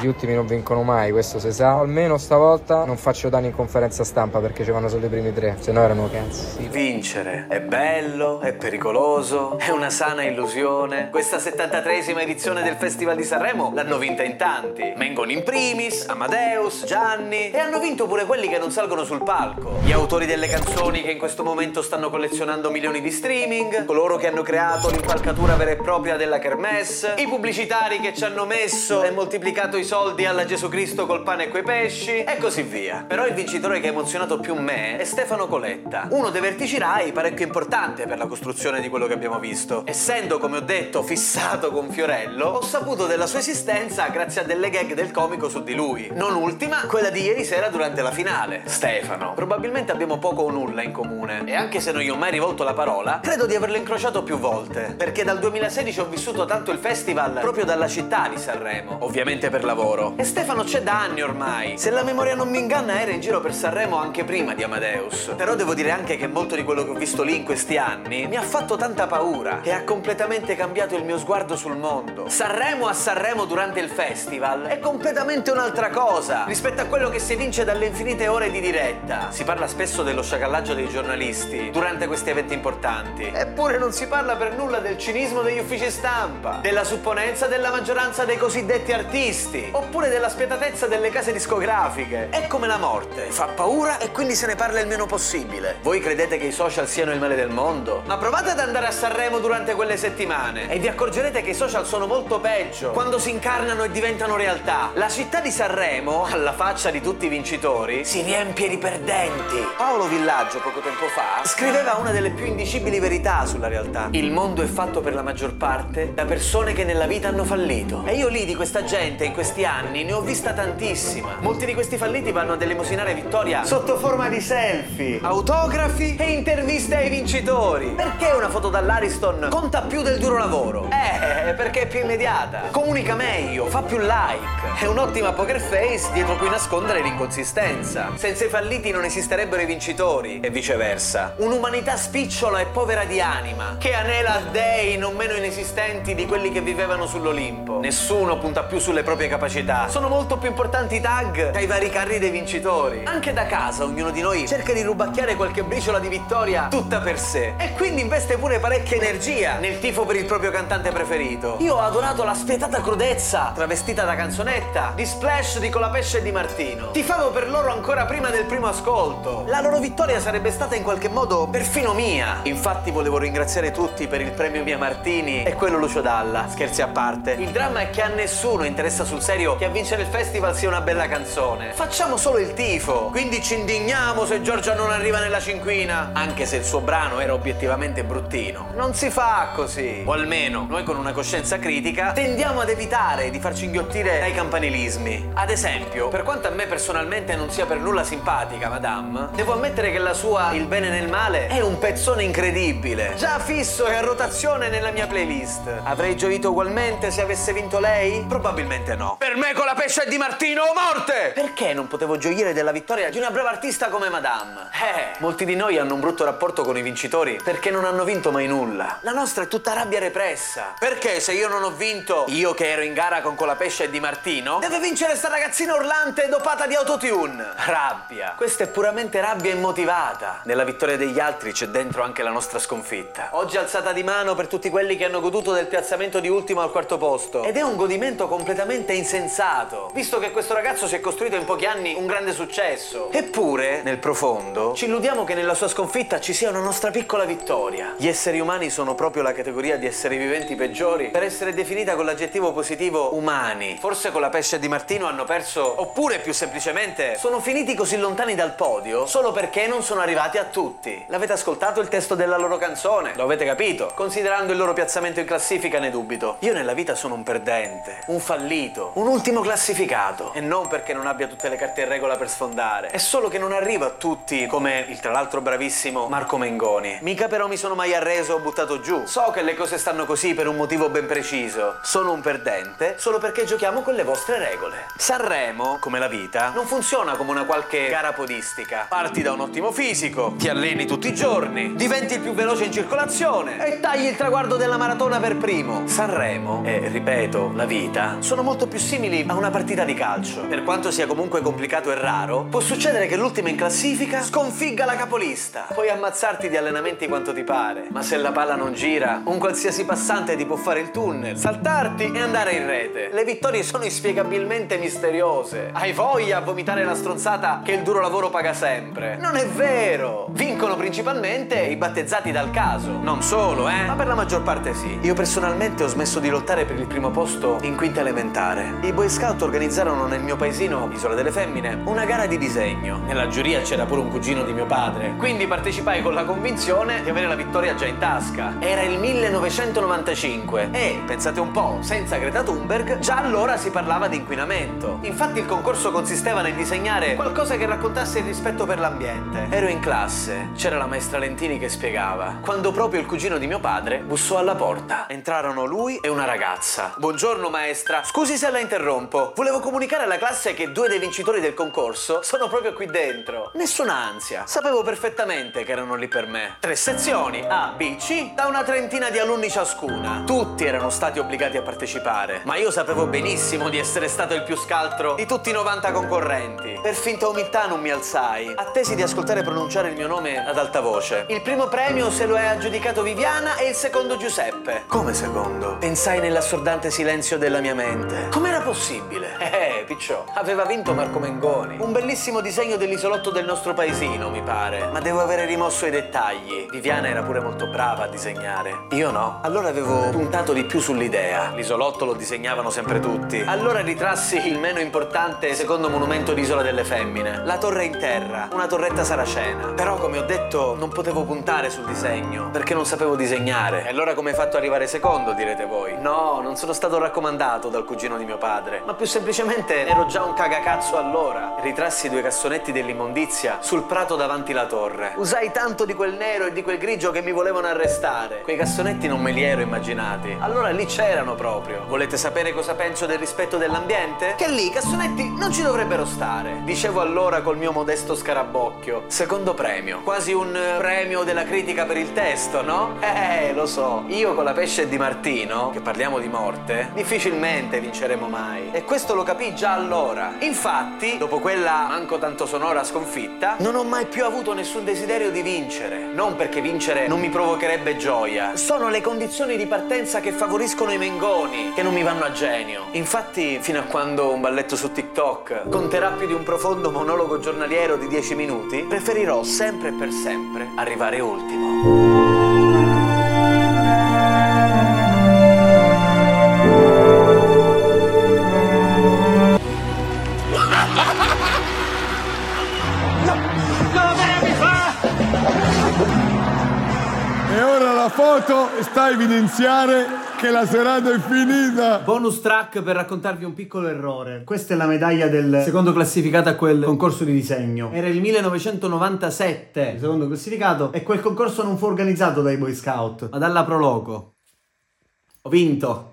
Gli ultimi non vincono mai, questo si sa. Almeno stavolta non faccio danni in conferenza stampa perché ci vanno solo i primi tre, se no erano cazzi. Vincere è bello, è pericoloso, è una sana illusione. Questa 73esima edizione del Festival di Sanremo l'hanno vinta in tanti. Mengon in primis, Amadeus, Gianni e hanno vinto pure quelli che non salgono sul palco. Gli autori delle canzoni che in questo momento stanno collezionando milioni di streaming, coloro che hanno creato l'impalcatura vera e propria della kermesse, i pubblicitari che ci hanno messo e moltiplicato i soldi alla Gesù Cristo col pane e quei pesci e così via. Però il vincitore che ha emozionato più me è Stefano Coletta, uno dei vertici Rai parecchio importante per la costruzione di quello che abbiamo visto. Essendo, come ho detto, fissato con Fiorello, ho saputo della sua esistenza grazie a delle gag del comico su di lui. Non ultima, quella di ieri sera durante la finale. Stefano. Probabilmente abbiamo poco o nulla in comune. E anche se non gli ho mai rivolto la parola, credo di averlo incrociato più volte. Perché dal 2016 ho vissuto tanto il festival proprio dalla città di Sanremo. Ovviamente per lavoro. E Stefano c'è da anni ormai. Se la memoria non mi inganna, era in giro per Sanremo anche prima di Amadeus. Però devo dire anche che molto di quello che ho visto lì in questi anni mi ha fatto tanta paura e ha completamente cambiato il mio sguardo sul mondo. Sanremo a Sanremo durante il festival è completamente un'altra cosa rispetto a quello che si evince dalle infinite ore di diretta. Si parla spesso dello sciacallaggio dei giornalisti durante questi eventi importanti. Eppure non si parla per nulla del cinismo degli uffici stampa, della supponenza della maggioranza dei cosiddetti artisti, oppure della spietatezza delle case discografiche. È come la morte, fa paura e quindi se ne parla il meno possibile. Voi credete che i social siano il male del mondo? Ma provate ad andare a Sanremo durante quelle settimane e vi accorgerete che i social sono molto peggio quando si incarnano e diventano realtà. La città di Sanremo, alla faccia di tutti i vincitori, si riempie di perdenti. Paolo Villaggio, poco tempo fa, scriveva una delle più indicibili verità sulla realtà. Il mondo è fatto per la maggior parte da persone che nella vita hanno fallito. E io lì di questa gente in questi anni ne ho vista tantissima. Molti di questi falliti vanno ad elemosinare vittoria sotto forma di selfie, autografi e interviste ai vincitori. Perché una foto dall'Ariston conta più del duro lavoro? Eh, perché è più immediata. Comunica meglio, fa più like. È un'ottima poker face dietro cui nascondere l'inconsistenza. Senza i falliti non esisterebbero i vincitori e viceversa. Un'umanità spicciola e povera di anima, che anela a dei non meno inesistenti di quelli che vivevano sull'Olimpo. Nessuno punta più sulle proprie capacità. Sono molto più importanti i tag che i vari carri dei vincitori. Anche da casa ognuno di noi cerca di rubacchiare qualche briciola di vittoria tutta per sé. E quindi investe pure parecchia energia nel tifo per il proprio cantante preferito. Io ho adorato la spietata crudezza, travestita da canzonetta, di Splash, di Colapesce e di Martino. Tifavo per loro ancora prima del primo ascolto. La loro vittoria sarebbe stata in qualche modo perfino mia. Infatti volevo ringraziare tutti per il premio Mia Martini e quello Lucio Dalla. Scherzi a parte. Il dramma è che a nessuno interessa sul serio che a vincere il festival sia una bella canzone. Facciamo solo il tifo. Quindi ci indigniamo se Giorgia non arriva nella cinquina, anche se il suo brano era obiettivamente bruttino. Non si fa così. O almeno, noi con una coscienza critica tendiamo ad evitare di farci inghiottire dai campanilismi. Ad esempio, per quanto a me personalmente non sia per nulla simpatica, madame, devo ammettere che la sua Il bene nel male è un pezzone incredibile. Già fisso e a rotazione nella mia playlist. Avrei gioito ugualmente se avesse vinto lei? Probabilmente no. Per me con la pesce di Martino o morte! Perché non potevo gioire della vittoria di una brava artista come Madame? Eh, molti di noi hanno un brutto rapporto con i vincitori perché non hanno vinto mai nulla. La nostra è tutta rabbia repressa. Perché se io non ho vinto, io che ero in gara con Colapesce e Di Martino, deve vincere sta ragazzina urlante dopata di autotune? Rabbia. Questa è puramente rabbia immotivata. Nella vittoria degli altri c'è dentro anche la nostra sconfitta. Oggi alzata di mano per tutti quelli che hanno goduto del piazzamento di ultimo al quarto posto. Ed è un godimento completamente insensato, visto che questo ragazzo si è costruito in pochi anni un grande successo. Eppure, nel profondo, ci illudiamo che nella sua sconfitta ci sia una nostra piccola vittoria. Gli esseri umani sono proprio la categoria di esseri viventi peggiori per essere definita con l'aggettivo positivo umani. Forse con la pesce di Martino hanno perso, oppure più semplicemente, sono finiti così lontani dal podio solo perché non sono arrivati a tutti. L'avete ascoltato il testo della loro canzone? Lo avete capito? Considerando il loro piazzamento in classifica ne dubito. Io nella vita sono un perdente, un fallito, un ultimo classificato. E non perché non abbia tutte le carte in regola per sfondare. È solo che non arrivo a tutti come il tra l'altro bravissimo Marco Mengoni. Mica però mi sono mai arreso o buttato giù. So che le cose stanno così per un motivo ben preciso. Sono un perdente solo perché giochiamo con le vostre regole. Sanremo, come la vita, non funziona come una qualche gara podistica. Parti da un ottimo fisico, ti alleni tutti i giorni, diventi il più veloce in circolazione e tagli il traguardo della maratona per primo. Sanremo e, ripeto, la vita sono molto più simili a una partita di calcio. Per quanto sia comunque complicato e raro, può succedere che l'ultima in classifica sconfigga la capolista. Puoi ammazzarti di allenamenti quanto ti pare, ma se la palla non gira, un qualsiasi passante ti può fare il tunnel, saltarti e andare in rete. Le vittorie sono inspiegabilmente misteriose. Hai voglia a vomitare la stronzata che il duro lavoro paga sempre? Non è vero! Vincono principalmente i battezzati dal caso. Non solo, eh? Ma per la maggior parte sì. Io personalmente ho smesso di lottare per il primo posto in quinta elementare. I Boy Scout organizzarono nel mio paesino, Isola delle Femmine, una gara di disegno. Nella giuria c'era pure un cugino di mio padre. Quindi partecipai con la convinzione di avere la vittoria già in tasca. Era il 1995 e, pensate un po', senza Greta Thunberg, già allora si parlava di inquinamento. Infatti il concorso consisteva nel disegnare qualcosa che raccontasse il rispetto per l'ambiente. Ero in classe, c'era la maestra Lentini che spiegava, quando proprio il cugino di mio padre bussò alla porta. Entrarono lui e una ragazza. Buongiorno maestra, scusi se la interrompo. Volevo comunicare alla classe che due dei vincitori del concorso sono proprio qui dentro. Nessuna ansia, sapevo perfettamente che erano lì per me. Tre sezioni, A, B, C, da una trentina di alunni ciascuna. Tutti erano stati obbligati a partecipare, ma io sapevo benissimo di essere stato il più scaltro di tutti i 90 concorrenti. Per finta umiltà non mi alzai, attesi di ascoltare pronunciare il mio nome ad alta voce. Il primo premio se lo è aggiudicato Viviana e il secondo Giuseppe. Come secondo? Pensai nell'assordante silenzio della mia mente. Com'era possibile? Eh, picciò, aveva vinto Marco Mengoni. Un bellissimo disegno dell'isolotto del nostro paesino, mi pare. Ma devo avere rimosso i dettagli. Viviana era pure molto brava a disegnare. Io no. Allora avevo puntato di più sull'idea. L'isolotto lo disegnavano sempre tutti. Allora ritrassi il meno importante secondo monumento d'isola delle femmine. La torre in terra, una torretta saracena. Però, come ho detto, non potevo puntare sul disegno, perché non sapevo disegnare. E allora come hai fatto ad arrivare secondo, direte voi? No, non sono stato raccomandato dal cugino di mio padre, ma più semplicemente ero già un cagacazzo allora. Ritrassi due cassonetti dell'immondizia sul prato davanti la torre. Usai tanto di quel nero e di quel grigio che mi volevano arrestare. Quei cassonetti non me li ero immaginati. Allora lì c'erano proprio. Volete sapere cosa penso del rispetto dell'ambiente? Che lì i cassonetti non ci dovrebbero stare. Dicevo allora col mio modesto scarabocchio. Secondo premio. Quasi un eh, premio della critica per il testo, no? Eh, lo so. Io con la pesce di Martino, che parliamo di morte, difficilmente vinceremo mai. E questo lo capii già allora. Infatti, dopo quella manco tanto sonora sconfitta, non ho mai più avuto nessun desiderio di vincere. Non perché vincere non mi provocherebbe gioia. Sono le condizioni di partenza che favoriscono i mengoni, che non mi vanno a genio. Infatti, fino a quando un balletto su TikTok conterà più di un profondo monologo giornaliero di 10 minuti, preferirò sempre e per sempre arrivare ultimo. Sta a evidenziare che la serata è finita. Bonus track per raccontarvi un piccolo errore. Questa è la medaglia del secondo classificato a quel concorso di disegno. Era il 1997, il secondo classificato, e quel concorso non fu organizzato dai Boy Scout, ma dalla Proloco. Ho vinto.